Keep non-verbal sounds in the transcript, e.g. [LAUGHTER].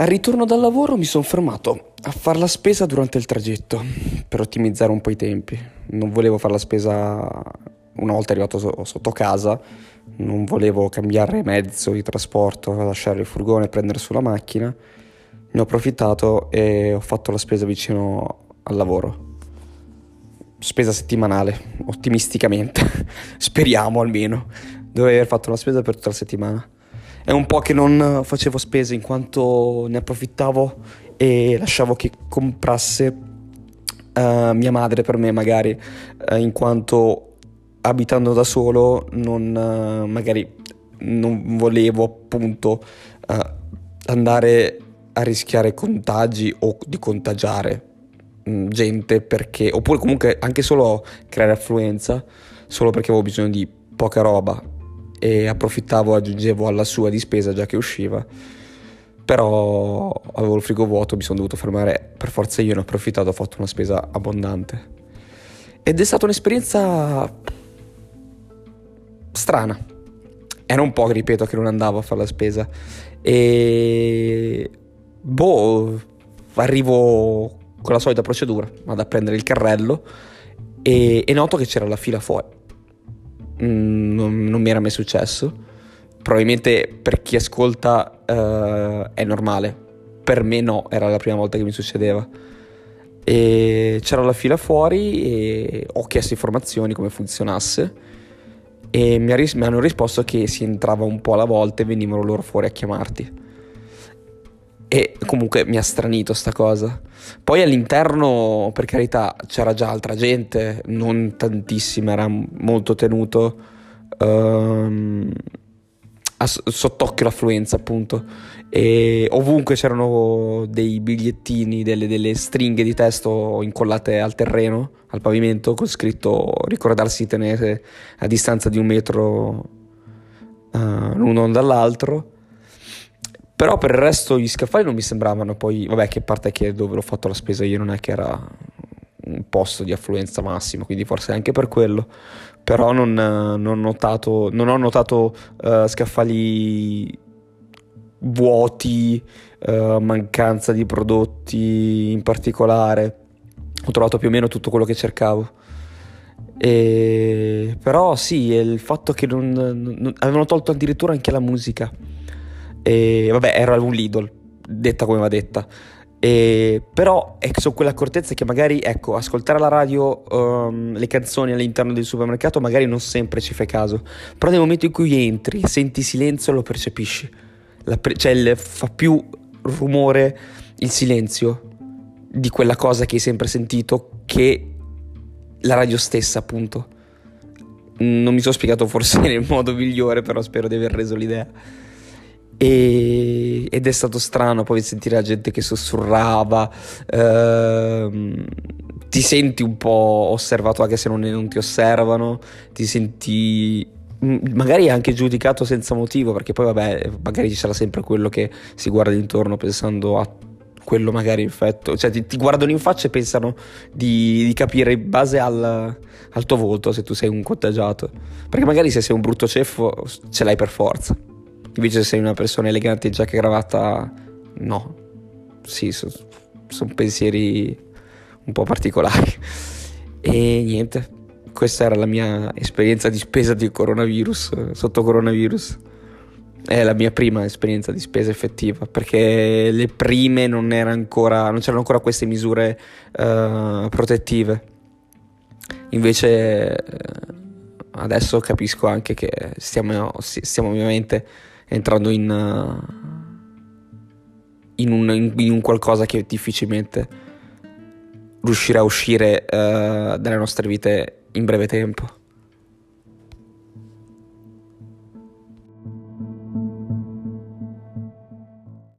Al ritorno dal lavoro mi sono fermato a fare la spesa durante il tragitto per ottimizzare un po' i tempi. Non volevo fare la spesa una volta arrivato sotto casa, non volevo cambiare mezzo di trasporto, lasciare il furgone e prendere sulla macchina. Ne ho approfittato e ho fatto la spesa vicino al lavoro. Spesa settimanale, ottimisticamente. [LAUGHS] Speriamo almeno. Dovrei aver fatto la spesa per tutta la settimana. È un po' che non facevo spese in quanto ne approfittavo e lasciavo che comprasse uh, mia madre per me magari, uh, in quanto abitando da solo non, uh, magari non volevo appunto andare a rischiare contagi o di contagiare um, gente perché, oppure comunque anche solo creare affluenza solo perché avevo bisogno di poca roba e approfittavo, aggiungevo alla sua di spesa già che usciva. Però avevo il frigo vuoto, mi sono dovuto fermare per forza io, ne ho approfittato, ho fatto una spesa abbondante. Ed è stata un'esperienza strana. Era un po', ripeto, che non andavo a fare la spesa. E... Boh, arrivo con la solita procedura, vado a prendere il carrello e, e noto che c'era la fila fuori Mm, non, non, mi era mai successo. Probabilmente per chi ascolta uh, è normale, per me no, era la prima volta che mi succedeva. E c'era la fila fuori e ho chiesto informazioni come funzionasse e mi, ris- mi hanno risposto che si entrava un po' alla volta e venivano loro fuori a chiamarti. E comunque mi ha stranito sta cosa. Poi all'interno, per carità, c'era già altra gente, non tantissima, era molto tenuto um, a, sott'occhio l'affluenza, appunto. E ovunque c'erano dei bigliettini, delle, delle stringhe di testo incollate al terreno, al pavimento, con scritto ricordarsi di tenere a distanza di un metro uh, l'uno dall'altro però per il resto gli scaffali non mi sembravano poi, vabbè che parte che dove l'ho fatto la spesa io non è che era un posto di affluenza massima, quindi forse anche per quello. Però non, non, notato, non ho notato uh, scaffali vuoti, uh, mancanza di prodotti in particolare. Ho trovato più o meno tutto quello che cercavo. E... Però sì, il fatto che non, non, avevano tolto addirittura anche la musica e vabbè, era un Lidl, detta come va detta. E, però ecco, sono quelle accortezze che magari, ecco, ascoltare alla radio um, le canzoni all'interno del supermercato magari non sempre ci fai caso, però nel momento in cui entri, senti silenzio, lo percepisci. Pre- cioè, il, fa più rumore il silenzio di quella cosa che hai sempre sentito che la radio stessa, appunto. Non mi sono spiegato forse [LAUGHS] nel modo migliore, però spero di aver reso l'idea. E, ed è stato strano poi sentire la gente che sussurrava, ehm, ti senti un po' osservato anche se non, non ti osservano, ti senti magari anche giudicato senza motivo, perché poi vabbè, magari ci sarà sempre quello che si guarda intorno pensando a quello magari infetto, cioè ti, ti guardano in faccia e pensano di, di capire in base al, al, tuo voto se tu sei un contagiato, perché magari se sei un brutto ceffo ce l'hai per forza. Invece se sei una persona elegante in giacca e cravatta, no. Sì, sono son pensieri un po' particolari. E niente, questa era la mia esperienza di spesa di coronavirus, sotto coronavirus. È la mia prima esperienza di spesa effettiva, perché le prime non, ancora, non c'erano ancora queste misure uh, protettive. Invece adesso capisco anche che stiamo, stiamo ovviamente entrando in, uh, in, un, in, un, qualcosa che difficilmente riuscirà a uscire uh, dalle nostre vite in breve tempo.